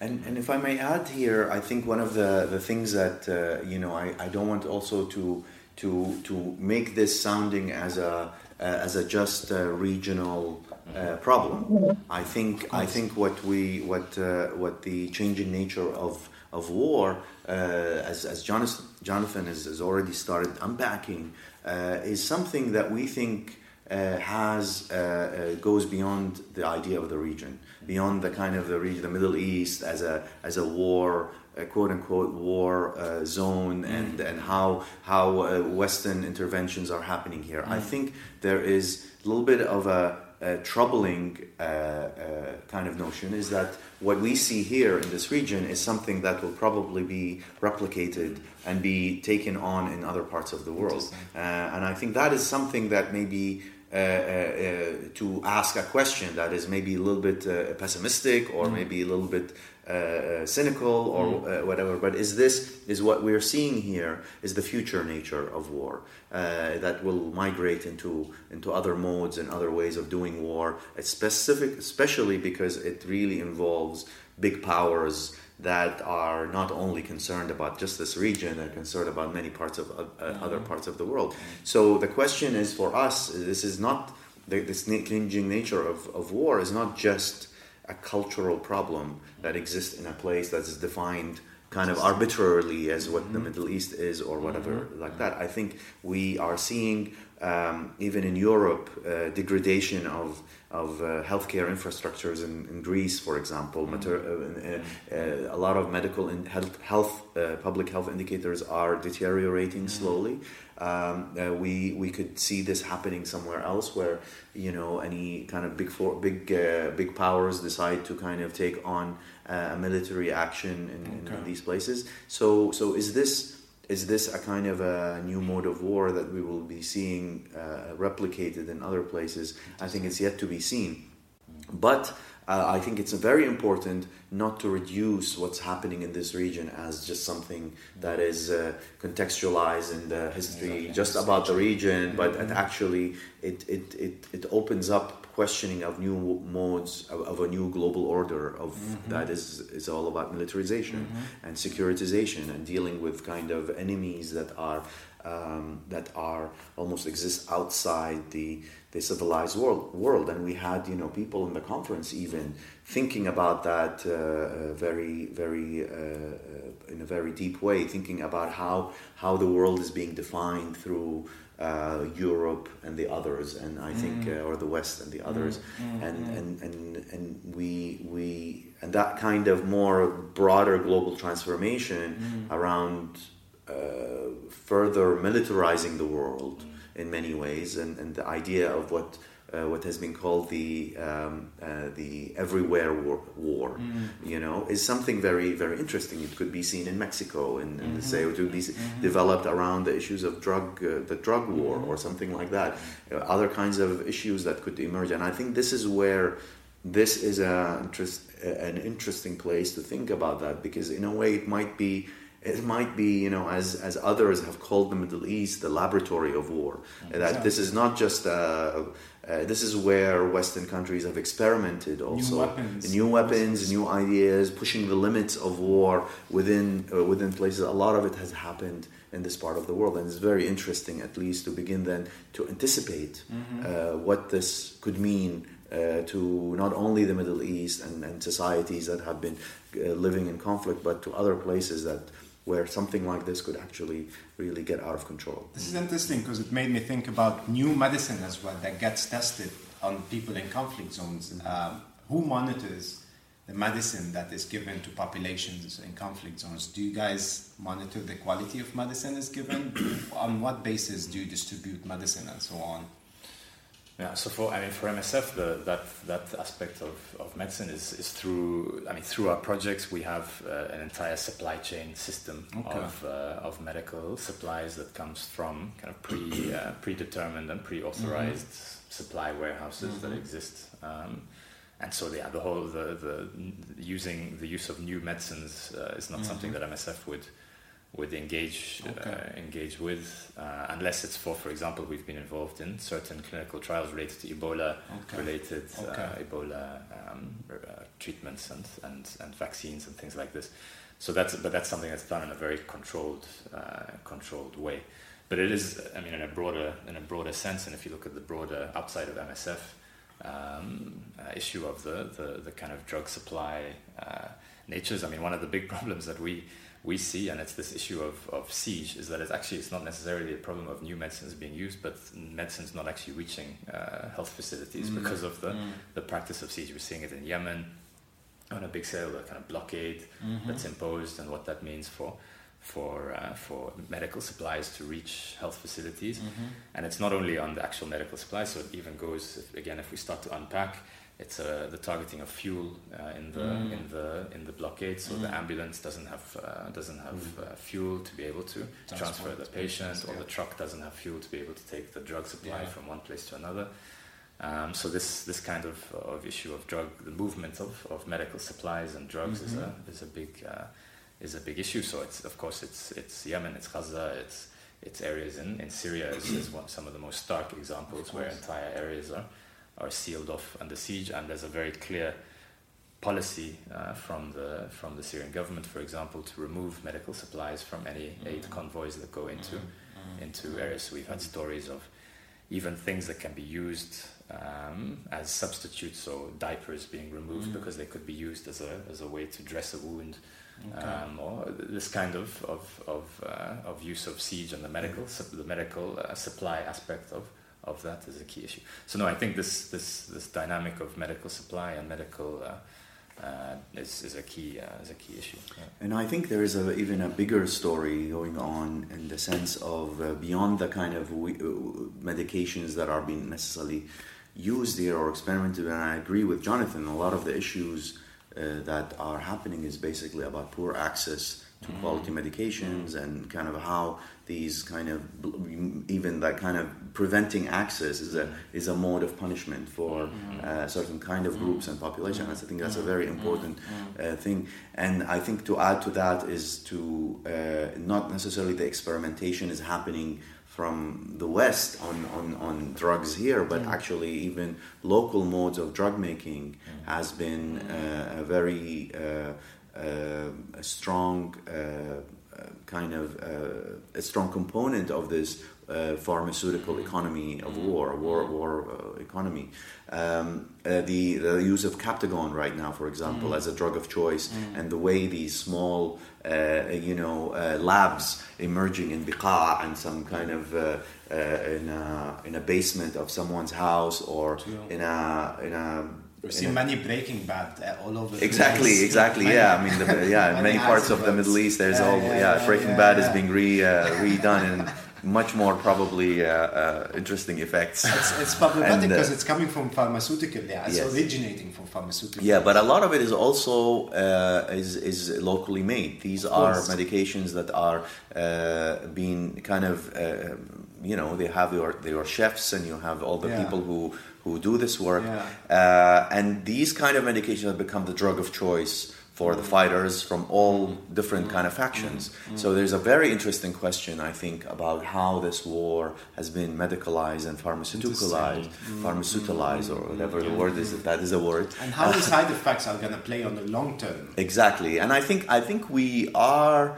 And, and if I may add here, I think one of the, the things that uh, you know I, I don't want also to to to make this sounding as a uh, as a just uh, regional uh, problem. I think I think what we what uh, what the changing nature of of war, uh, as as Jonathan, Jonathan has, has already started unpacking, is something that we think. Uh, has uh, uh, goes beyond the idea of the region, beyond the kind of the region, the Middle East as a as a war, a quote unquote war uh, zone, mm. and and how how uh, Western interventions are happening here. Mm. I think there is a little bit of a, a troubling kind of notion is that what we see here in this region is something that will probably be replicated and be taken on in other parts of the world. and I think that is something that maybe uh, uh, uh, to ask a question that is maybe a little bit pessimistic or mm. maybe a little bit uh, cynical or mm. uh, whatever. But is this is what we're seeing here? Is the future nature of war uh, that will migrate into into other modes and other ways of doing war? It's specific, especially because it really involves big powers that are not only concerned about just this region, they're concerned about many parts of uh, mm-hmm. other parts of the world. So the question is for us, this is not, the, this changing nature of, of war is not just a cultural problem that exists in a place that is defined kind of arbitrarily as what the mm-hmm. Middle East is or whatever mm-hmm. like that. I think we are seeing um, even in Europe uh, degradation of of uh, healthcare infrastructures in, in, Greece, for example. Mm-hmm. Mater- uh, uh, a lot of medical and health, health uh, public health indicators are deteriorating mm-hmm. slowly. Um, uh, we we could see this happening somewhere else, where you know any kind of big for, big uh, big powers decide to kind of take on a military action in, okay. in these places. So so is this is this a kind of a new mode of war that we will be seeing uh, replicated in other places? I think it's yet to be seen. But uh, I think it's very important not to reduce what's happening in this region as just something that is uh, contextualized in the history exactly. just about the region, but mm-hmm. actually it, it, it, it opens up questioning of new modes of, of a new global order of mm-hmm. that is is all about militarization mm-hmm. and securitization and dealing with kind of enemies that are um, that are almost exist outside the the civilized world world and we had you know people in the conference even thinking about that uh, uh very very uh, uh, in a very deep way thinking about how how the world is being defined through uh, Europe and the others, and I think, mm. uh, or the West and the others, mm. Mm. And, and and and we we and that kind of more broader global transformation mm. around uh, further militarizing the world mm. in many ways, and and the idea of what uh, what has been called the um, uh, the everywhere war, war mm. you know, is something very very interesting. It could be seen in Mexico, and, and mm-hmm. say it would be mm-hmm. developed around the issues of drug uh, the drug war mm-hmm. or something like that. Uh, other kinds of issues that could emerge, and I think this is where this is a interest, an interesting place to think about that because in a way it might be it might be, you know, as, as others have called the Middle East, the laboratory of war. Exactly. That this is not just a, uh, this is where Western countries have experimented also new weapons, new, weapons, new ideas, pushing the limits of war within uh, within places. A lot of it has happened in this part of the world, and it's very interesting, at least, to begin then to anticipate mm-hmm. uh, what this could mean uh, to not only the Middle East and, and societies that have been uh, living in conflict, but to other places that where something like this could actually really get out of control. This is interesting because it made me think about new medicine as well that gets tested on people in conflict zones. Um, who monitors the medicine that is given to populations in conflict zones? Do you guys monitor the quality of medicine is given? on what basis do you distribute medicine and so on? Yeah, so for I mean for MSF the, that that aspect of, of medicine is, is through I mean through our projects we have uh, an entire supply chain system okay. of, uh, of medical supplies that comes from kind of pre uh, predetermined and pre-authorized mm-hmm. supply warehouses mm-hmm. that exist. Um, and so yeah, the whole the, the using the use of new medicines uh, is not mm-hmm. something that MSF would would engage okay. uh, engage with, uh, unless it's for, for example, we've been involved in certain clinical trials related to Ebola, okay. related uh, okay. uh, Ebola um, uh, treatments and, and and vaccines and things like this. So that's but that's something that's done in a very controlled uh, controlled way. But it is, I mean, in a broader in a broader sense, and if you look at the broader outside of MSF um, issue of the, the the kind of drug supply natures, I mean, one of the big problems that we we see, and it's this issue of, of siege, is that it's actually it's not necessarily a problem of new medicines being used, but medicines not actually reaching uh, health facilities mm. because of the, mm. the practice of siege. We're seeing it in Yemen on a big scale, the kind of blockade mm-hmm. that's imposed, and what that means for for uh, for medical supplies to reach health facilities. Mm-hmm. And it's not only on the actual medical supplies, so it even goes if, again if we start to unpack it's uh, the targeting of fuel uh, in the mm. in the in the blockade, so mm. the ambulance doesn't have uh, doesn't have mm. Uh, fuel to be able to Transport transfer the patient, patients, or yeah. the truck doesn't have fuel to be able to take the drug supply yeah. from one place to another. Um, so this this kind of, of issue of drug, the movement of, of medical supplies and drugs mm-hmm. is a is a big uh, is a big issue. So it's of course it's it's Yemen, it's Gaza, it's it's areas in, in Syria is, is one, some of the most stark examples where entire areas are are sealed off under siege, and there's a very clear policy uh, from the from the Syrian government, for example, to remove medical supplies from any mm-hmm. aid convoys that go into mm-hmm. into areas. So we've had stories of even things that can be used um, as substitutes, so diapers being removed mm-hmm. because they could be used as a as a way to dress a wound. Okay. Um, or this kind of of of, uh, of use of siege and the medical the medical uh, supply aspect of of that is a key issue. So no, I think this this this dynamic of medical supply and medical uh, uh, is, is a key uh, is a key issue. Yeah. And I think there is a, even a bigger story going on in the sense of uh, beyond the kind of we, uh, medications that are being necessarily used here or experimented. And I agree with Jonathan. A lot of the issues uh, that are happening is basically about poor access to mm-hmm. quality medications mm-hmm. and kind of how these kind of even that kind of preventing access is a is a mode of punishment for mm-hmm. uh, certain kind of groups and population. I think that's a very important uh, thing. And I think to add to that is to uh, not necessarily the experimentation is happening from the West on, on, on drugs here, but mm. actually even local modes of drug making mm. has been uh, a very uh, uh, a strong uh, kind of uh, a strong component of this uh, pharmaceutical economy of war, war, war uh, economy. Um, uh, the the use of Captagon right now, for example, mm. as a drug of choice, mm. and the way these small, you know, labs emerging in Biqa and some kind of in a in a basement of someone's house or in a in a we see many Breaking Bad uh, all over. Exactly, exactly. Many, yeah, I mean, the, yeah, in many parts of the Middle East, there's yeah, all yeah, yeah Breaking yeah, Bad is being re uh, redone and much more probably uh, uh, interesting effects. It's, it's problematic because uh, it's coming from pharmaceutical. Yeah, it's yes. originating from pharmaceutical. Yeah, but a lot of it is also uh, is is locally made. These are medications that are uh, being kind of you know they have your your chefs and you have all the people who who do this work. Yeah. Uh, and these kind of medications have become the drug of choice for the fighters from all different kind of factions. Mm-hmm. So there's a very interesting question, I think, about how this war has been medicalized and pharmaceuticalized, mm-hmm. pharmaceuticalized, or whatever the word is. That is a word. And how the side effects are going to play on the long term. Exactly, and I think I think we are.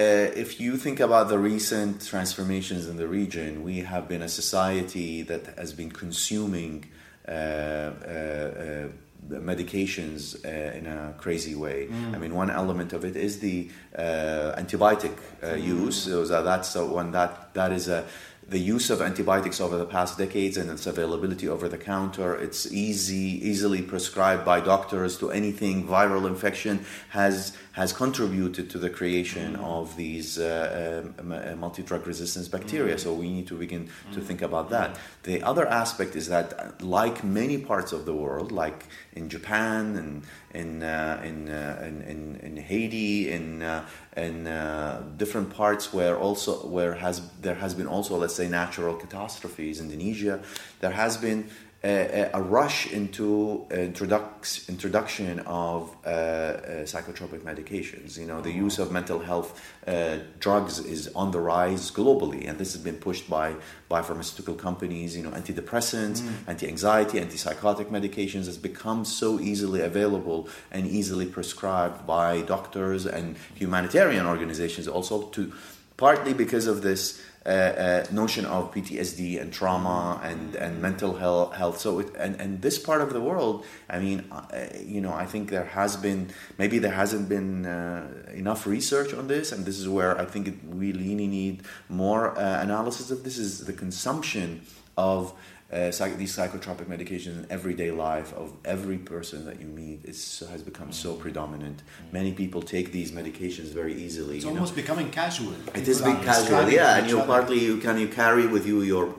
Uh, if you think about the recent transformations in the region, we have been a society that has been consuming uh, uh, medications uh, in a crazy way. Mm. I mean, one element of it is the uh, antibiotic uh, mm. use. So that's one that that is a the use of antibiotics over the past decades and its availability over the counter. It's easy, easily prescribed by doctors to anything viral infection has has contributed to the creation mm. of these uh, um, uh, multi-drug resistance bacteria. Mm. So we need to begin mm. to think about that. The other aspect is that, like many parts of the world, like in Japan and in uh, in, uh, in, in, in Haiti, in uh, in uh, different parts where also where has there has been also let's say natural catastrophes. Indonesia, there has been a, a rush into introduc- introduction of uh, uh, psychotropic medications. You know, the use of mental health uh, drugs is on the rise globally, and this has been pushed by by pharmaceutical companies. You know, antidepressants, mm. anti-anxiety, antipsychotic medications has become so easily available and easily prescribed by doctors and humanitarian organizations, also to partly because of this uh, uh, notion of PTSD and trauma and, and mental health. health. So, it, and, and this part of the world, I mean, uh, you know, I think there has been, maybe there hasn't been uh, enough research on this, and this is where I think it, we really need more uh, analysis of this is the consumption of uh, psych- these psychotropic medications in everyday life of every person that you meet is, has become so mm. predominant. Mm. Many people take these medications very easily. It's almost know. becoming casual. It is becoming casual, yeah. And you partly you can you carry with you your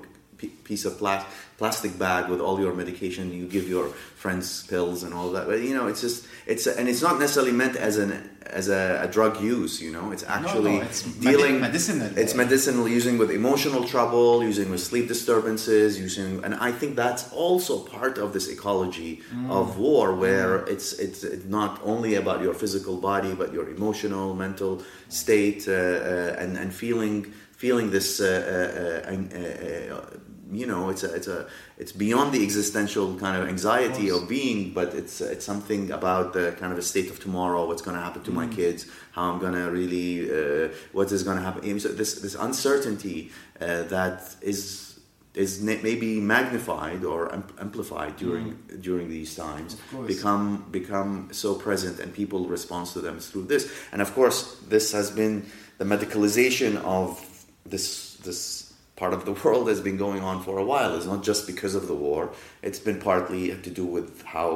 piece of plastic plastic bag with all your medication. You give your friends pills and all that. But you know, it's just it's and it's not necessarily meant as an as a, a drug use. You know, it's actually no, no, it's dealing medicinal. It's medicinal, using with emotional trouble, using with sleep disturbances, using, and I think that's also part of this ecology mm. of war, where mm. it's, it's it's not only about your physical body, but your emotional, mental state, uh, uh, and and feeling feeling this. Uh, uh, uh, uh you know it's a it's a it's beyond the existential kind of anxiety of, of being but it's it's something about the kind of a state of tomorrow what's going to happen to mm. my kids how i'm going to really uh, what is going to happen so this this uncertainty uh, that is is maybe magnified or amplified during mm. during these times become become so present and people respond to them through this and of course this has been the medicalization of this this part of the world has been going on for a while. It's not just because of the war. It's been partly to do with how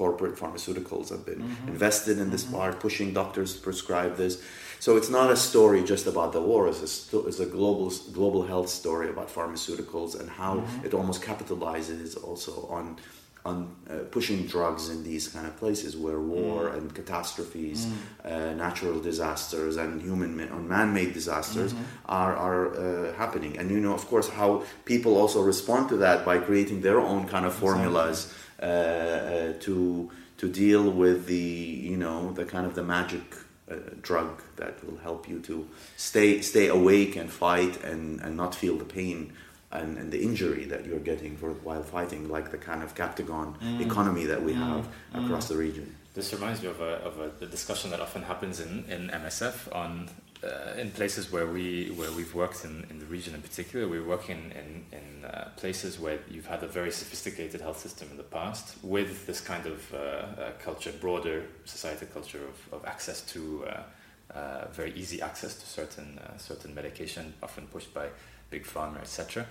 corporate pharmaceuticals have been mm-hmm. invested in this mm-hmm. part, pushing doctors to prescribe this. So it's not a story just about the war. It's a, sto- it's a global global health story about pharmaceuticals and how mm-hmm. it almost capitalizes also on on uh, pushing drugs in these kind of places where war mm. and catastrophes, mm. uh, natural disasters, and human ma- man-made disasters mm-hmm. are are uh, happening. And you know, of course, how people also respond to that by creating their own kind of formulas exactly. Uh, uh, to to deal with the you know the kind of the magic. Uh, drug that will help you to stay stay awake and fight and, and not feel the pain and, and, the injury that you're getting for, while fighting, like the kind of Captagon mm. economy that we mm. have mm. across the region. This reminds me of a, of a, discussion that often happens in, in MSF on uh, in places where we where we've worked in, in the region in particular. We're working in in uh, places where you've had a very sophisticated health system in the past with this kind of uh, uh culture, broader society culture of, of access to uh, uh, very easy access to certain certain medication, often pushed by big pharma, etc.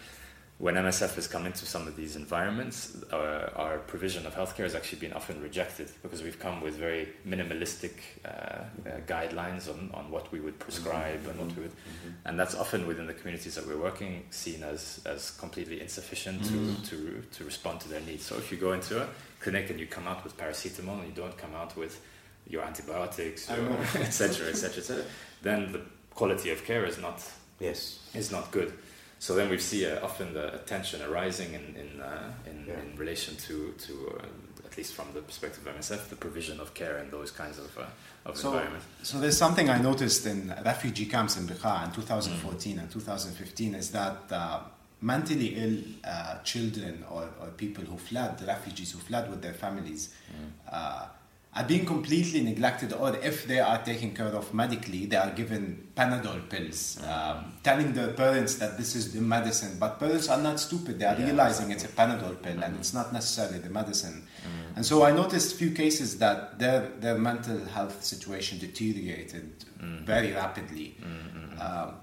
When MSF has come into some of these environments, our, our, provision of healthcare has actually been often rejected because we've come with very minimalistic uh, uh, guidelines on, on what we would prescribe mm-hmm. and what we would, mm-hmm. and that's often within the communities that we're working seen as, as completely insufficient mm-hmm. to, to, to respond to their needs. So if you go into a clinic and you come out with paracetamol and you don't come out with your antibiotics, etc., etc., etc., then the quality of care is not yes is not good. So then we see uh, often the tension arising in in, uh, in, yeah. in, relation to to uh, at least from the perspective of MSF, the provision of care in those kinds of, uh, of so, environments. So there's something I noticed in refugee camps in Bekaa in 2014 mm. and 2015 is that uh, mentally ill uh, children or, or, people who fled, refugees who fled with their families. Mm are being completely neglected, or if they are taken care of medically, they are given Panadol pills, um, telling the parents that this is the medicine. But parents are not stupid; they are yeah, realizing it's a Panadol pill mm-hmm. and it's not necessarily the medicine. Mm-hmm. And so I noticed a few cases that their their mental health situation deteriorated mm-hmm. very rapidly. Um,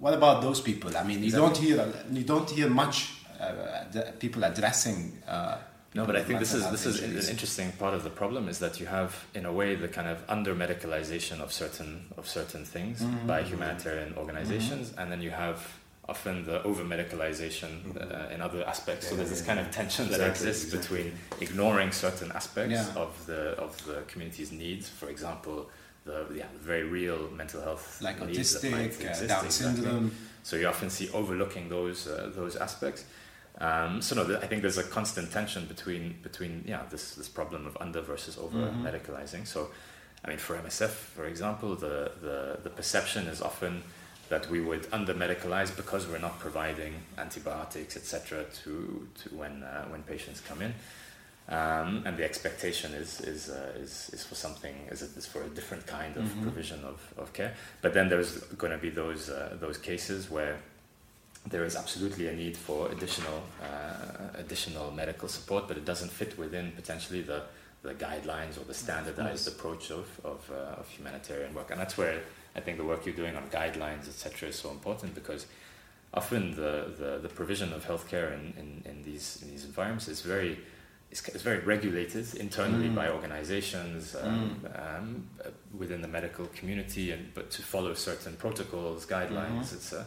what about those people? I mean, you don't hear you don't hear much uh, people addressing. Uh, no, but I think this is this is an interesting part of the problem is that you have, in a way, the kind of under medicalization of certain of certain things mm-hmm. by humanitarian organizations, mm-hmm. and then you have often the over medicalization mm-hmm. uh, in other aspects. Yeah, so there's this kind of tension exactly, that exists exactly. between ignoring certain aspects yeah. of the of the community's needs. For example, the yeah, very real mental health like autistic, uh, Down syndrome. So you often see overlooking those uh, those aspects Um, so no, I think there's a constant tension between between yeah this this problem of under versus over mm-hmm. medicalizing. So, I mean, for MSF, for example, the, the the perception is often that we would under medicalize because we're not providing antibiotics, etc., to to when uh, when patients come in. Um, and the expectation is is, uh, is is for something is, is for a different kind of mm-hmm. provision of, of care. But then there's going to be those uh, those cases where there is absolutely a need for additional uh, additional medical support, but it doesn't fit within potentially the the guidelines or the standardized approach of of, uh, of, humanitarian work, and that's where I think the work you're doing on guidelines, etc., is so important because often the, the, the provision of healthcare in, in, in these in these environments is very it's very regulated internally mm. by organizations um, mm. um, within the medical community, and but to follow certain protocols, guidelines, mm-hmm. it's a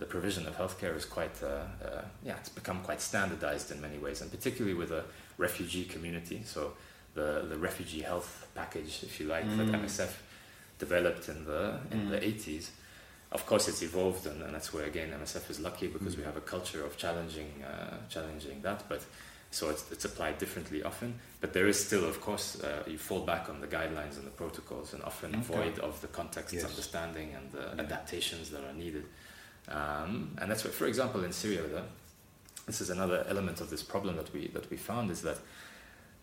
the provision of healthcare is quite, uh, uh, yeah, it's become quite standardized in many ways, and particularly with a refugee community. So the, the refugee health package, if you like, mm. that MSF developed in the in mm. the 80s. Of course, it's evolved, and, and, that's where again MSF is lucky because mm. we have a culture of challenging uh, challenging that. But so it's, it's applied differently often. But there is still, of course, uh, you fall back on the guidelines and the protocols, and often okay. void of the context yes. understanding and the yeah. adaptations that are needed. Um, and that's why, for example, in Syria, the, this is another element of this problem that we that we found is that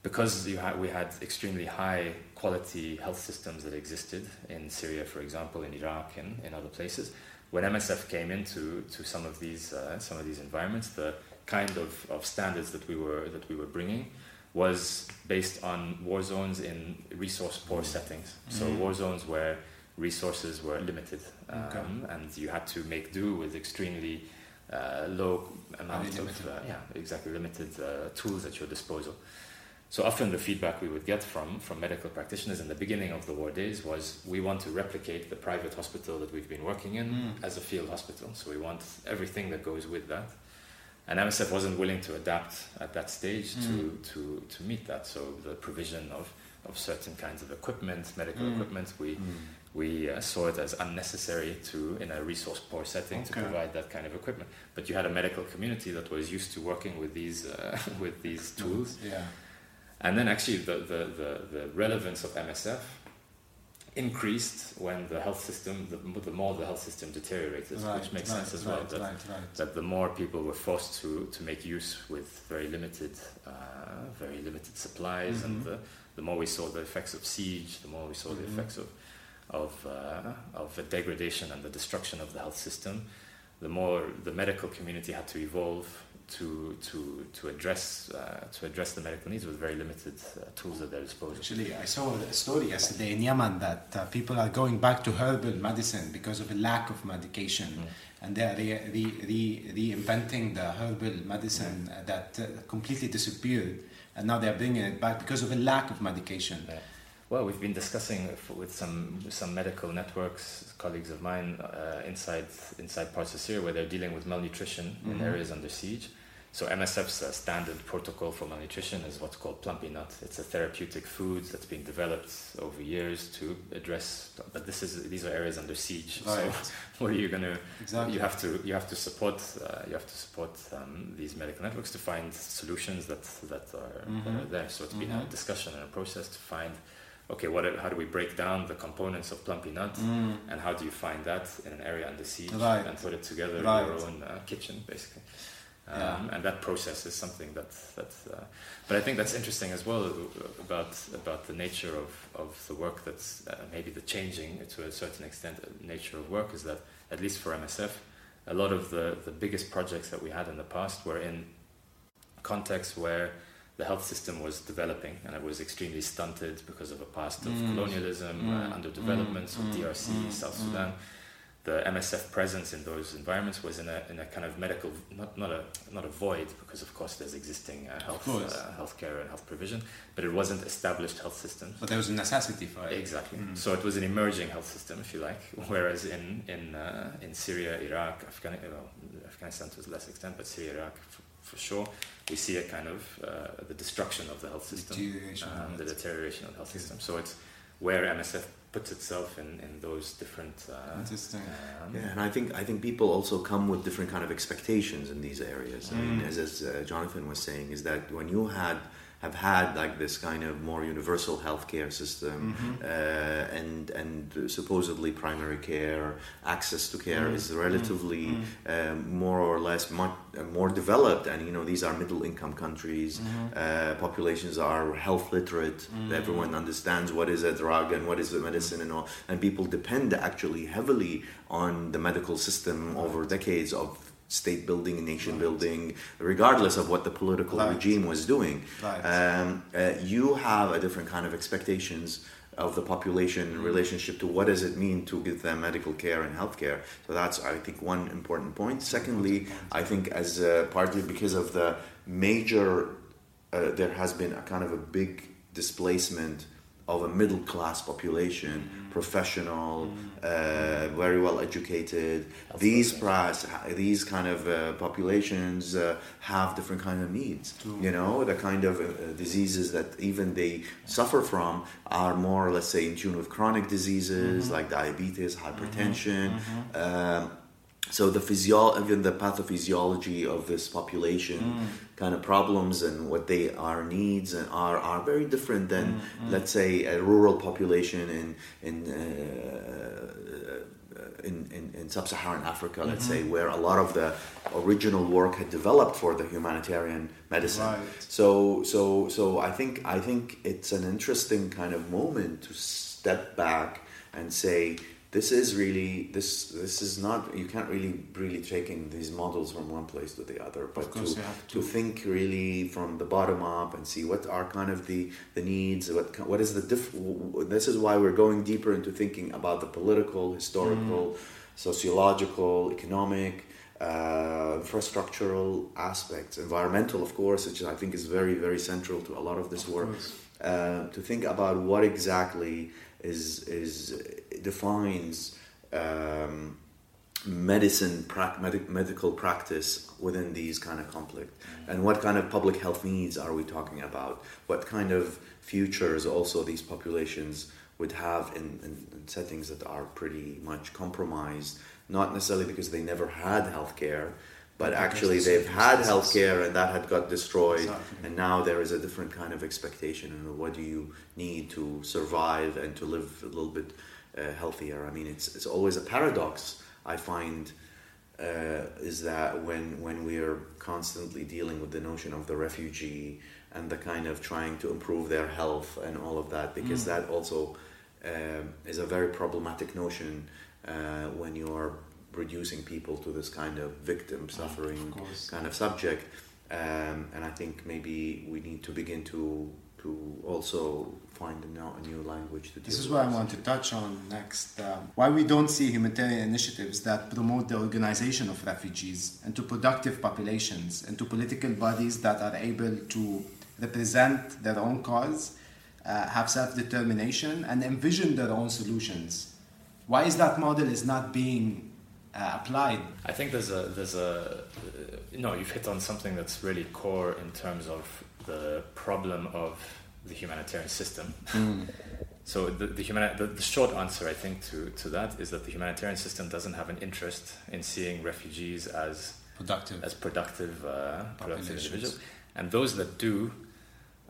because had, we had extremely high quality health systems that existed in Syria, for example, in Iraq and in other places, when MSF came into to some of these uh, some of these environments, the kind of, of standards that we were that we were bringing was based on war zones in resource poor settings. So mm-hmm. war zones where resources were limited, um, okay. and you had to make do with extremely uh, low amount of uh, yeah exactly limited uh, tools at your disposal. So often the feedback we would get from from medical practitioners in the beginning of the war days was we want to replicate the private hospital that we've been working in mm. as a field hospital. So we want everything that goes with that. And MSF wasn't willing to adapt at that stage mm. to, to, to meet that. So the provision of, of certain kinds of equipment, medical mm. equipment, we mm we uh, saw it as unnecessary to, in a resource poor setting, okay. to provide that kind of equipment. But you had a medical community that was used to working with these uh, with these tools. Yeah. And then actually the, the, the, the, relevance of MSF increased when the health system, the, the more the health system deteriorated, right, which makes right, sense as right, well. That, that the more people were forced to, to make use with very limited, uh, very limited supplies, mm-hmm. and the, the more we saw the effects of siege, the more we saw mm-hmm. the effects of of, uh, of the degradation and the destruction of the health system, the more the medical community had to evolve to to to address uh, to address the medical needs with very limited uh, tools at their disposal. Actually, I saw a story yesterday in Yemen that uh, people are going back to herbal medicine because of a lack of medication, mm. and they are re- re- re- reinventing the herbal medicine mm. that uh, completely disappeared, and now they are bringing it back because of a lack of medication. Yeah. Well, we've been discussing with some some medical networks, colleagues of mine uh, inside inside parts of Syria where they're dealing with malnutrition mm-hmm. in areas under siege. So MSF's uh, standard protocol for malnutrition is what's called plumpy nut. It's a therapeutic food that's been developed over years to address. But this is these are areas under siege. Right. So what are you going to? Exactly. You have to you have to support uh, you have to support um, these medical networks to find solutions that that are, mm-hmm. that are there. So it's mm-hmm. been a mm-hmm. discussion and a process to find okay, what, how do we break down the components of Plumpy Nut mm. and how do you find that in an area under siege right. and put it together right. in your own uh, kitchen, basically. Um, yeah. And that process is something that, that uh, but I think that's interesting as well about about the nature of, of the work that's uh, maybe the changing to a certain extent uh, nature of work is that at least for MSF, a lot of the, the biggest projects that we had in the past were in contexts where the health system was developing and it was extremely stunted because of a past of mm. colonialism, mm. Uh, underdevelopment, mm. so mm. DRC, mm. South mm. Sudan. The MSF presence in those environments was in a, in a kind of medical, not, not, a, not a void, because of course there's existing uh, health, uh, healthcare and health provision, but it wasn't established health systems. But there was a necessity for it. Exactly. So it was an emerging health system, if you like, whereas in, in, uh, in Syria, Iraq, Afghanistan, well, Afghanistan to a less extent, but Syria, Iraq, for sure, we see a kind of uh, the destruction of the health system, deterioration um, the deterioration of the health system. So it's where MSF puts itself in, in those different. Uh, Interesting. Um, Yeah, and I think I think people also come with different kind of expectations in these areas. I mean, Mm. as, as uh, Jonathan was saying, is that when you had have had like this kind of more universal healthcare system Mm-hmm. uh, and and supposedly primary care access to care Mm. is relatively um, more or less much, uh, more developed. And you know these are middle income countries. Mm-hmm. uh, populations are health literate. Everyone understands what is a drug and what is a medicine and all. And people depend actually heavily on the medical system over decades of state building nation Right. building regardless of what the political Right. regime was doing Right. um, uh, you have a different kind of expectations of the population in relationship to what does it mean to give them medical care and health care. So that's, I think, one important point. Secondly, I think as uh, partly because of the major, uh, there has been a kind of a big displacement of a middle class population, professional, uh, very well educated. These pras, these kind of uh, populations uh, have different kind of needs. You know, the kind of uh, diseases that even they suffer from are more, let's say, in tune with chronic diseases like diabetes, hypertension. Um, so the physio even the pathophysiology of this population mm. kind of problems and what they are needs and are are very different than mm, mm. let's say a rural population in in uh, in, in, in sub-Saharan Africa, let's mm-hmm. say, where a lot of the original work had developed for the humanitarian medicine. Right. So, so, so I think I think it's an interesting kind of moment to step back and say, this is really this this is not you can't really really taking these models from one place to the other, but to, have to think really from the bottom up and see what are kind of the the needs, what what is the diff. This is why we're going deeper into thinking about the political, historical, sociological, economic. Uh, infrastructural aspects, environmental, of course, which I think is very, very central to a lot of this work. course. Uh, to think about what exactly is is defines um, medicine prac medic, medical practice within these kind of conflict. And what kind of public health needs are we talking about? What kind of futures also these populations would have in, in, in settings that are pretty much compromised? Not necessarily because they never had health care but actually they've had health circumstances. care and that had got destroyed Exactly. and now there is a different kind of expectation and what do you need to survive and to live a little bit uh, healthier i mean it's, it's always a paradox i find uh, is that when when we are constantly dealing with the notion of the refugee and the kind of trying to improve their health and all of that because Mm. that also um, is a very problematic notion uh, when you are reducing people to this kind of victim suffering Of kind of subject um, and I think maybe we need to begin to to also find a, a new language to This is what I want to touch on next. Um, why we don't see humanitarian initiatives that promote the organization of refugees into productive populations, into political bodies that are able to represent their own cause, uh, have self-determination, and envision their own solutions. Why is that model is not being uh, applied? I think there's a there's a uh, no. You've hit on something that's really core in terms of the problem of the humanitarian system. So the the, humani- the the short answer, I think, to to that is that the humanitarian system doesn't have an interest in seeing refugees as Productive. as productive uh, productive individuals, and those that do,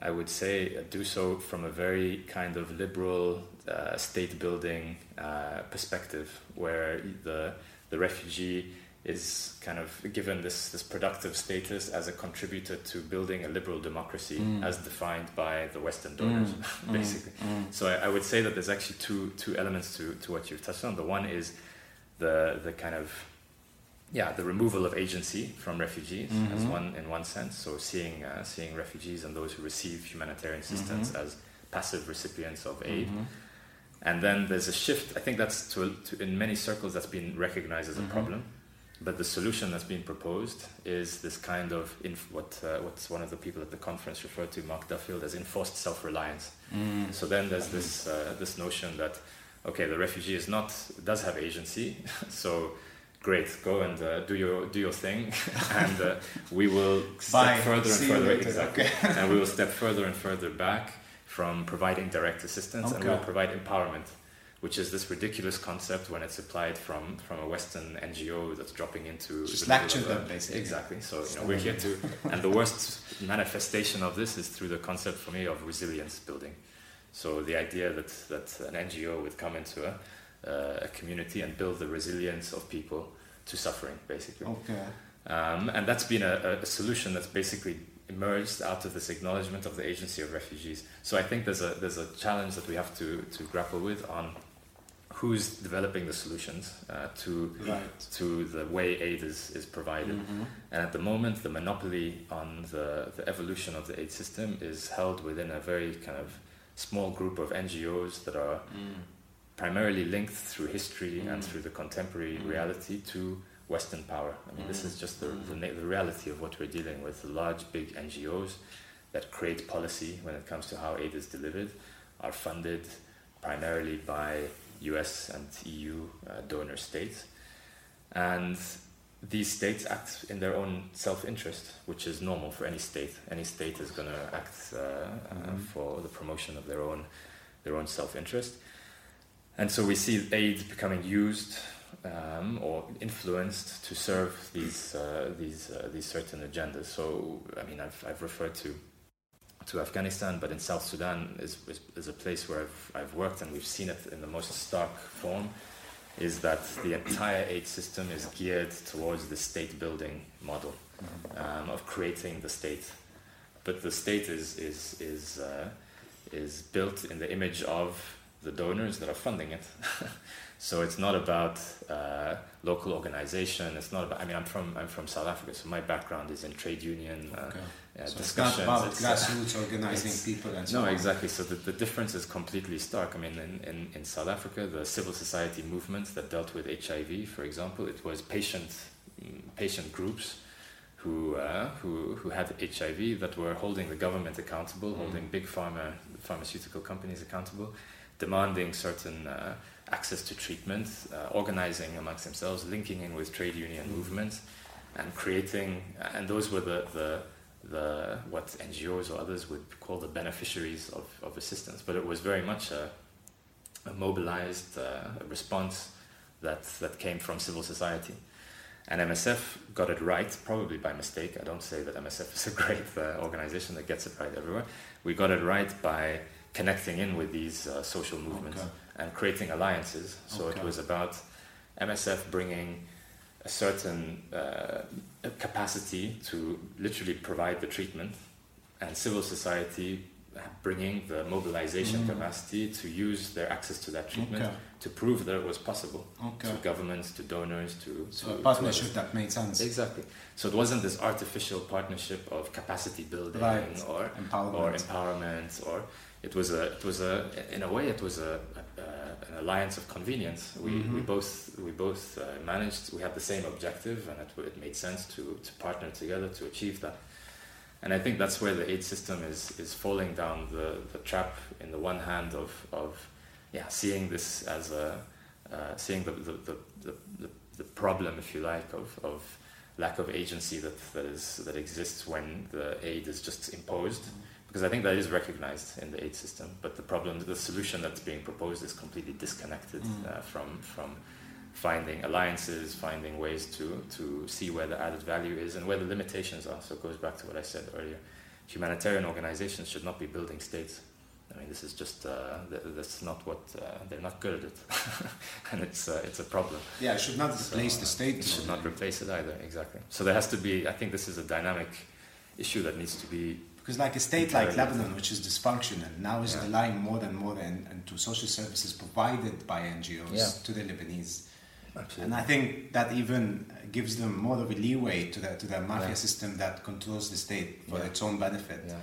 I would say, uh, do so from a very kind of liberal uh, state building uh, perspective, where the the refugee is kind of given this this productive status as a contributor to building a liberal democracy mm. as defined by the Western donors, mm. basically. Mm. So I, I would say that there's actually two two elements to to what you've touched on. The one is the the kind of yeah, the removal of agency from refugees as mm-hmm. one in one sense. So seeing uh, seeing refugees and those who receive humanitarian assistance mm-hmm. as passive recipients of aid. Mm-hmm. And then there's a shift. I think that's to, to in many circles that's been recognized as a problem. But the solution that's been proposed is this kind of inf- what uh, what's one of the people at the conference referred to, Mark Duffield, as enforced self-reliance. So then there's this uh, this notion that okay, the refugee is not does have agency, so great, go and uh, do your do your thing, and uh, we will step Bye. further and See further exactly, Okay. and we will step further and further back from providing direct assistance, and we'll provide empowerment, which is this ridiculous concept when it's applied from from a Western NGO that's dropping into just lecture them basically. Exactly. So you know, we're here to, and the worst manifestation of this is through the concept for me of resilience building. So the idea that that an NGO would come into a, uh, a community and build the resilience of people to suffering, basically. Okay. Um, and that's been a, a, solution that's basically emerged out of this acknowledgement of the agency of refugees. So I think there's a there's a challenge that we have to to grapple with on who's developing the solutions uh, to right. to the way aid is, is provided. Mm-hmm. And at the moment, the monopoly on the, the evolution of the aid system is held within a very kind of small group of NGOs that are mm. primarily linked through history mm. and through the contemporary mm. reality to Western power. I mean, this is just the, the, the reality of what we're dealing with. The large, big NGOs that create policy when it comes to how aid is delivered are funded primarily by US and EU uh, donor states. And these states act in their own self interest, which is normal for any state. Any state is going to act uh, mm-hmm. uh, for the promotion of their own, their own self interest. And so we see aid becoming used um, or influenced to serve these, uh, these, uh, these certain agendas. So, I mean, I've, I've referred to to Afghanistan, but in South Sudan is, is, is, a place where I've, I've worked and we've seen it in the most stark form, is that the entire aid system is geared towards the state building model um, of creating the state. But the state is, is, is, uh, is built in the image of the donors that are funding it. So it's not about uh, local organization. It's not about. I mean, I'm from I'm from South Africa, so my background is in trade union uh, okay. uh, so discussions. It's not about it's, grassroots organizing people and so No, on. exactly. So the, the difference is completely stark. I mean, in, in, in South Africa, the civil society movements that dealt with HIV, for example, it was patient patient groups who, uh, who, who had HIV that were holding the government accountable, mm. holding big pharma, pharmaceutical companies accountable, demanding certain uh, access to treatment, uh, organizing amongst themselves, linking in with trade union mm-hmm. movements, and creating. And those were the, the the what NGOs or others would call the beneficiaries of, of assistance. But it was very much a, a mobilized uh, response that that came from civil society. And MSF got it right, probably by mistake. I don't say that MSF is a great uh, organization that gets it right everywhere. We got it right by connecting in with these uh, social movements. Okay and creating alliances. So okay. it was about MSF bringing a certain uh, capacity to literally provide the treatment, and civil society bringing the mobilization mm. capacity to use their access to that treatment okay. to prove that it was possible okay. to governments, to donors, to, so to a partnership to that made sense. Exactly. So it wasn't this artificial partnership of capacity building right. or empowerment. or empowerment or it was a it was a in a way it was a, a, an alliance of convenience. We, mm-hmm. we both we both uh, managed. We had the same objective, and it, it made sense to to partner together to achieve that. And I think that's where the aid system is is falling down the, the trap. In the one hand of of yeah, seeing this as a uh, seeing the the, the, the, the problem, if you like, of, of lack of agency that, that is that exists when the aid is just imposed. Mm-hmm because I think that is recognized in the aid system. But the problem, the solution that's being proposed is completely disconnected mm. uh, from from finding alliances, finding ways to to see where the added value is and where the limitations are. So it goes back to what I said earlier. Humanitarian organizations should not be building states. I mean, this is just uh, that's not what uh, they're not good at it, and it's uh, it's a problem. Yeah, it should not replace so, the state. It should not replace it either. Exactly. So there has to be. I think this is a dynamic issue that needs to be because like a state like Lebanon, which is dysfunctional, now is yeah. relying more and more and, and to social services provided by NGOs yeah. to the Lebanese. Absolutely. And I think that even gives them more of a leeway to the to the mafia yeah. system that controls the state for its own benefit.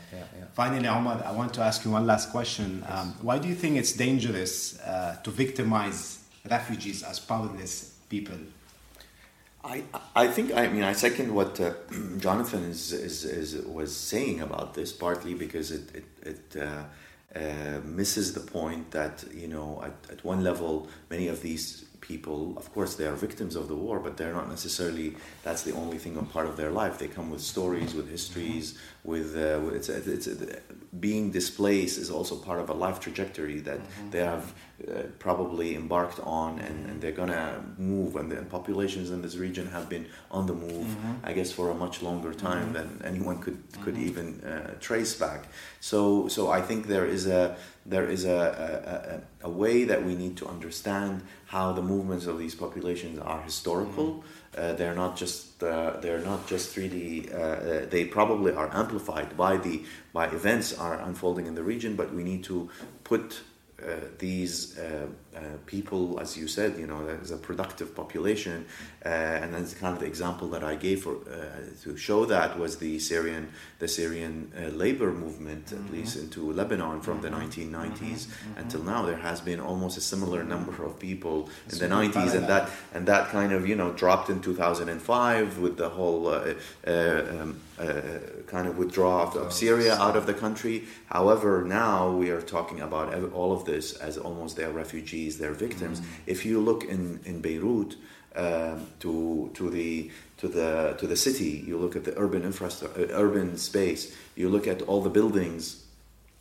Finally, Omar, I want to ask you one last question. Yes. Um, why do you think it's dangerous uh, to victimize refugees as powerless people? I, I think I mean I second what uh, Jonathan is, is, is was saying about this partly because it it, it uh, uh, misses the point that you know at, at one level many of these people. Of course, they are victims of the war, but they're not necessarily. That's the only thing on part of their life. They come with stories, with histories, with, uh, with it's, it's, it's, being displaced is also part of a life trajectory that mm-hmm. they have uh, probably embarked on, and, and they're gonna move. And the populations in this region have been on the move, mm-hmm. I guess, for a much longer time mm-hmm. than anyone could could mm-hmm. even uh, trace back. So, so I think there is a there is a, a, a, way that we need to understand how the movements of these populations are historical. Mm-hmm. Uh, they're not just uh, they're not just really uh, uh, they probably are amplified by the by events are unfolding in the region, but we need to put uh, these uh, uh, people, as you said, you know, as a productive population, and that's kind of the example that I gave for to show that was the Syrian the Syrian labor movement, mm-hmm. at least into Lebanon from mm-hmm. the 1990s mm-hmm. until now. There has been almost a similar number of people in the 90s, and that and that kind of you know dropped in 2005 with the whole um, kind of withdrawal of, of Syria out of the country. However, now we are talking about all of this as almost their refugees, their victims. Mm. If you look in in Beirut um, to to the to the to the city, you look at the urban infrastructure, uh, urban space. You look at all the buildings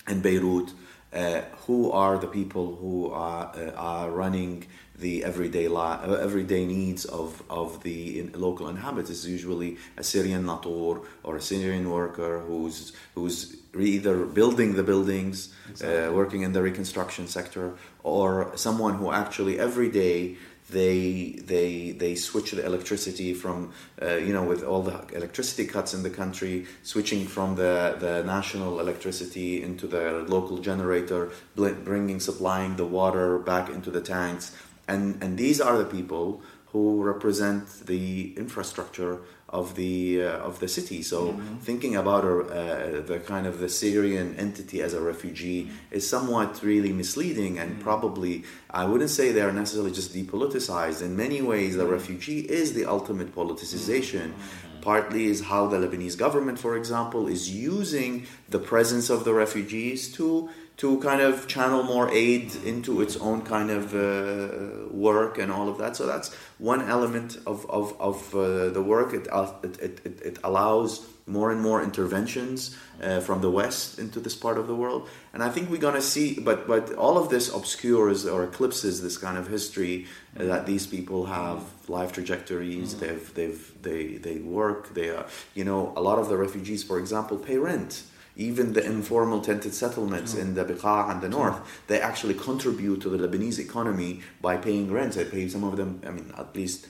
in Beirut. Uh, who are the people who are, uh, are running the everyday li- uh, everyday needs of, of the in, local inhabitants usually a Syrian natur or a Syrian worker who's who's either building the buildings, uh, exactly. uh, working in the reconstruction sector, or someone who actually every day they they they switch the electricity from uh, you know with all the electricity cuts in the country switching from the the national electricity into the local generator bringing supplying the water back into the tanks and and these are the people who represent the infrastructure of the uh, of the city. So mm-hmm. thinking about uh, the kind of the Syrian entity as a refugee mm-hmm. is somewhat really misleading, and mm-hmm. probably I wouldn't say they are necessarily just depoliticized. In many ways, the mm-hmm. refugee is the ultimate politicization. Mm-hmm. Partly is how the Lebanese government, for example, is using the presence of the refugees to to kind of channel more aid into its own kind of uh, work and all of that. So that's one element of, of, of uh, the work. It, uh, it, it, it, allows more and more interventions uh, from the West into this part of the world. And I think we're going to see, but, but all of this obscures or eclipses this kind of history uh, that these people have life trajectories, mm-hmm. they've, they've, they, they work, they are, you know, a lot of the refugees, for example, pay rent even the informal tented settlements in the Beqa and the north, they actually contribute to the Lebanese economy by paying rent. They pay some of them, I mean, at least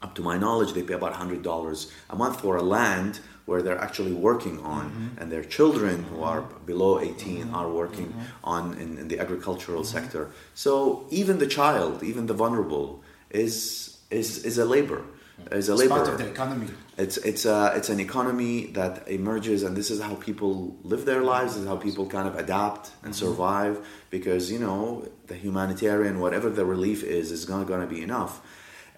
up to my knowledge, they pay about $100 a month for a land where they're actually working on, mm-hmm. and their children who are below 18 mm-hmm. are working mm-hmm. on in, in, the agricultural mm-hmm. sector. So even the child, even the vulnerable, is is is a labor a labor. Part of the economy. It's it's a, it's an economy that emerges, and this is how people live their lives. This is how people kind of adapt and mm-hmm. survive. Because you know the humanitarian, whatever the relief is, is not going to be enough.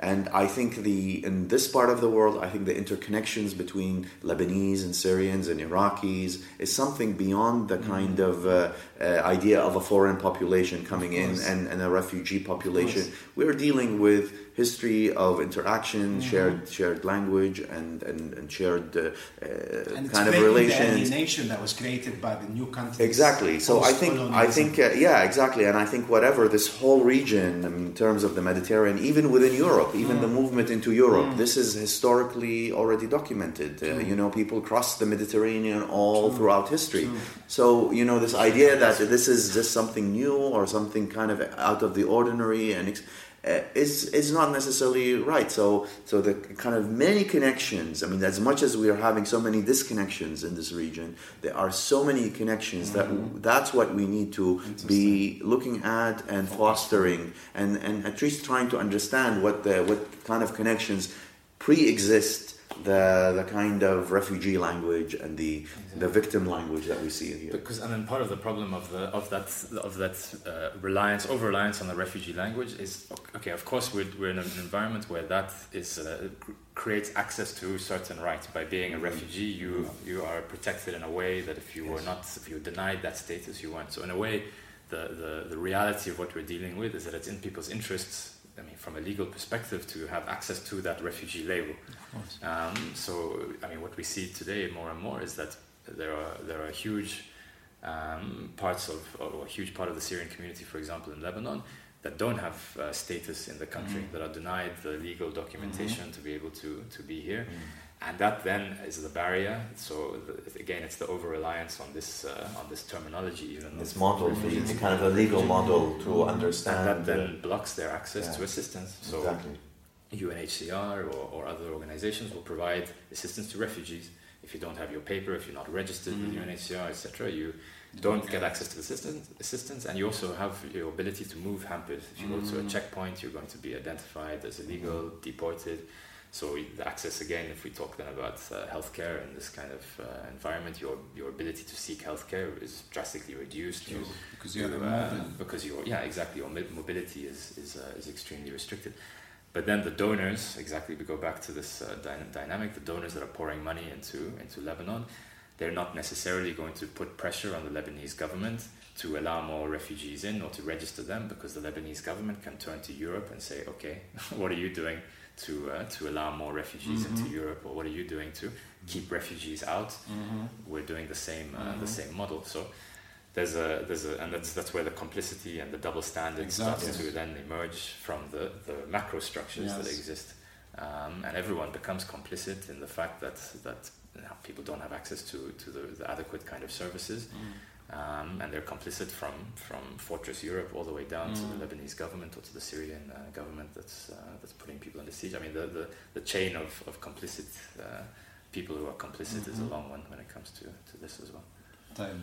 And I think the in this part of the world, I think the interconnections between Lebanese and Syrians and Iraqis is something beyond the mm-hmm. kind of uh, uh, idea of a foreign population coming in and, and a refugee population. We're dealing with history of interaction, mm-hmm. shared shared language, and and, and shared uh, uh and kind of relations. The alienation that was created by the new country. Exactly. So I think I think uh, yeah, exactly, and I think whatever this whole region in terms of the Mediterranean, even within Europe, even mm. the movement into Europe, mm. this is historically already documented. Uh, you know, people crossed the Mediterranean all True. throughout history. True. So you know, this idea that this is just something new or something kind of out of the ordinary and uh, is is not necessarily right. So so the kind of many connections. I mean, as much as we are having so many disconnections in this region, there are so many connections mm-hmm. that that's what we need to be looking at and fostering, and and at least trying to understand what the what kind of connections pre-exist the the kind of refugee language and the exactly. the victim language that we see here. Because I mean, part of the problem of the of that of that uh, reliance over reliance on the refugee language is okay. Of course, we're we're in an environment where that is uh, creates access to certain rights. By being a refugee, you you are protected in a way that if you were not if you denied that status, you weren't. So in a way, the the the reality of what we're dealing with is that it's in people's interests I mean, from a legal perspective, to have access to that refugee label. Um, so, I mean, what we see today more and more is that there are there are huge um, parts of, or a huge part of the Syrian community, for example, in Lebanon, that don't have uh, status in the country, mm. that are denied the legal documentation mm-hmm. to be able to, to be here. Mm. And that then is the barrier. So the, again, it's the over reliance on this uh, on this terminology, even this model, the, kind of a legal model to understand. And that then blocks their access yeah. to assistance. So exactly. UNHCR or, or other organizations will provide assistance to refugees. If you don't have your paper, if you're not registered mm. with UNHCR, etc., you don't get access to the assistance, assistance, and you also have your ability to move hampered. If you mm. go to a mm. checkpoint, you're going to be identified as illegal, mm. deported. So the access again, if we talk then about uh, healthcare in this kind of uh, environment, your your ability to seek healthcare is drastically reduced. Sure. because you uh, because your yeah exactly your mobility is is uh, is extremely restricted. But then the donors, exactly, we go back to this uh, dy- dynamic. The donors that are pouring money into into Lebanon, they're not necessarily going to put pressure on the Lebanese government to allow more refugees in or to register them because the Lebanese government can turn to Europe and say, okay, what are you doing to, uh, to allow more refugees mm-hmm. into Europe or what are you doing to keep refugees out? Mm-hmm. We're doing the same, uh, mm-hmm. the same model. So there's a, there's a, and that's, that's where the complicity and the double standard exactly. starts to then emerge from the, the macro structures yes. that exist. Um, and everyone becomes complicit in the fact that, that people don't have access to, to the, the adequate kind of services. Mm. Um, and they're complicit from, from Fortress Europe all the way down mm. to the mm. Lebanese government or to the Syrian uh, government that's, uh, that's putting people under siege. I mean, the, the, the chain of, of complicit uh, people who are complicit mm-hmm. is a mm-hmm. long one when it comes to, to this as well.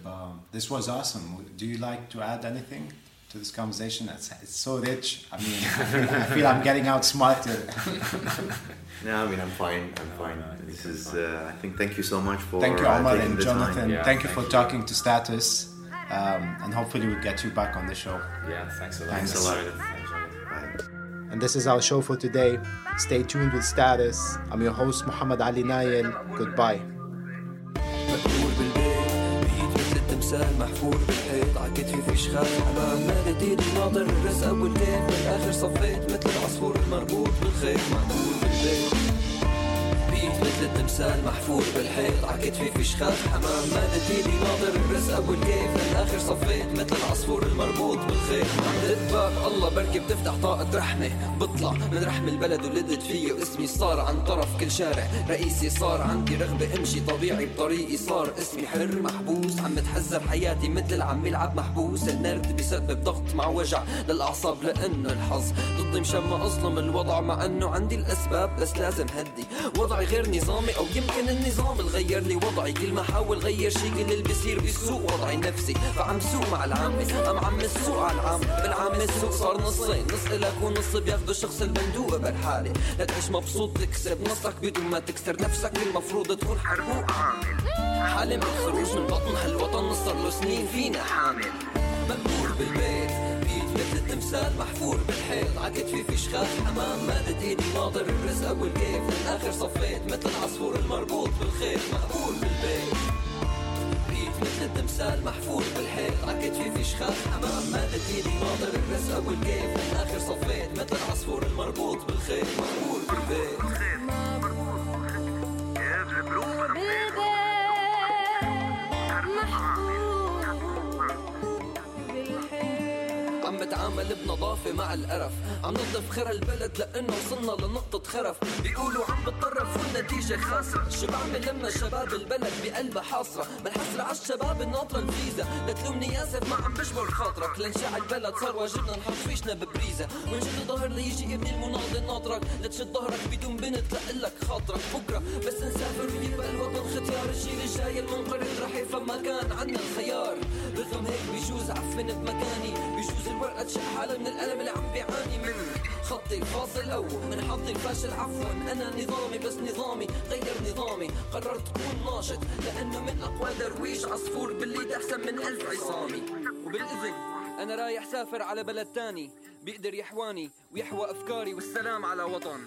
Um, this was awesome. Do you like to add anything? To this conversation. It's, it's so rich. I mean, I feel, I feel I'm getting outsmarted. no, I mean, I'm fine. I'm fine. No, this is, uh, I think, thank you so much for Thank you, Omar uh, and Jonathan. Yeah, thank you thank for you. talking to Status. Um, and hopefully we'll get you back on the show. Yeah, thanks a lot. Thanks, thanks a lot. Bye. And this is our show for today. Stay tuned with Status. I'm your host, Muhammad Ali Nail. Goodbye. انسان محفور بالحيط عكتفي في شخاف حمام مادت إيدي ناطر الرزق. والكيف بالاخر صفيت مثل العصفور. المربوط بالخيط معقول بالبيت. مثل التمثال محفور بالحيط عكتفي في شخاف حمام مادت ايدي ناظر الرزق أبو الكيف. بالاخر صفيت مثل العصفور المربوط بالخيط. عند باب الله بركي بتفتح طاقة رحمة. بطلع من رحم البلد ولدت فيه. واسمي صار عن طرف كل شارع. رئيسي صار عندي رغبة امشي طبيعي بطريقي. صار اسمي حر محبوس. عم بتحذر حياتي مثل العم يلعب محبوس. النرد بسبب ضغط مع وجع للأعصاب لأنه الحظ. ضدي مشان ما اظلم الوضع مع أنه عندي الأسباب بس لازم هدي. وضعي غير نظامي أو يمكن النظام. الغير لي وضعي كل ما حاول غير شي كل اللي بيصير بيسوء وضعي نفسي. فعم سوق مع العامة أم عم السوق على العام. بالعامة السوق صار نصين. نص إلك ونص بياخدوا الشخص المندوب بالحالة. لا تعيش مبسوط تكسب. نصك بدون ما تكسر نفسك. المفروض تكون حربوق عامل. حالم بالخروج من بطن هالوطن. صار له سنين فينا حامل. مقبول بالبيت. مثل التمثال محفور بالحيط. عكتفي في شخاف حمام مادت إيدي. ناطر الرزق والكيف. للاخر صفيت مثل العصفور المربوط بالخيط. مقبول بالبيت بيت مثل التمثال محفور بالحيط. عكتفي في شخاف حمام مادت إيدي. ناطر الرزق والكيف. للاخر صفيت مثل العصفور المربوط بالخيط. مقبول بالبيت بتعامل بنظافة مع القرف. عم نضف خير البلد لأنه وصلنا لنقطة خرف. بيقولوا عم بتطرف والنتيجة خاسرة. شو بعمل لما شباب البلد بقلبها حاصرة. بالحسرة الشباب الناطرة الفيزا لا تلومني آسف ما عم بجبر خاطرك. لنشع البلد صار واجبنا نحط فيشنا ببريزة. ونشد ظهر ليجي ابن المناضل ناطرك. لا تشد ظهرك بدون بنت لقلك خاطرك. بكرة بس نسافر ويبقى الوطن. ختيار الجيل الجاي المنقرض رح يفهم ما كان عنا الخيار. رغم هيك بيجوز عفن بمكاني. بيجوز الورقة اتشق حالة من الألم اللي عم بيعاني منه. خطي الفاصل أو من حظي الفاشل عفوا أنا نظامي بس نظامي غير نظامي. قررت أكون ناشط لأنه من أقوى درويش عصفور بالليل أحسن من ألف عصامي. وبالإذن أنا رايح سافر على بلد تاني. بيقدر يحواني ويحوى أفكاري والسلام على وطن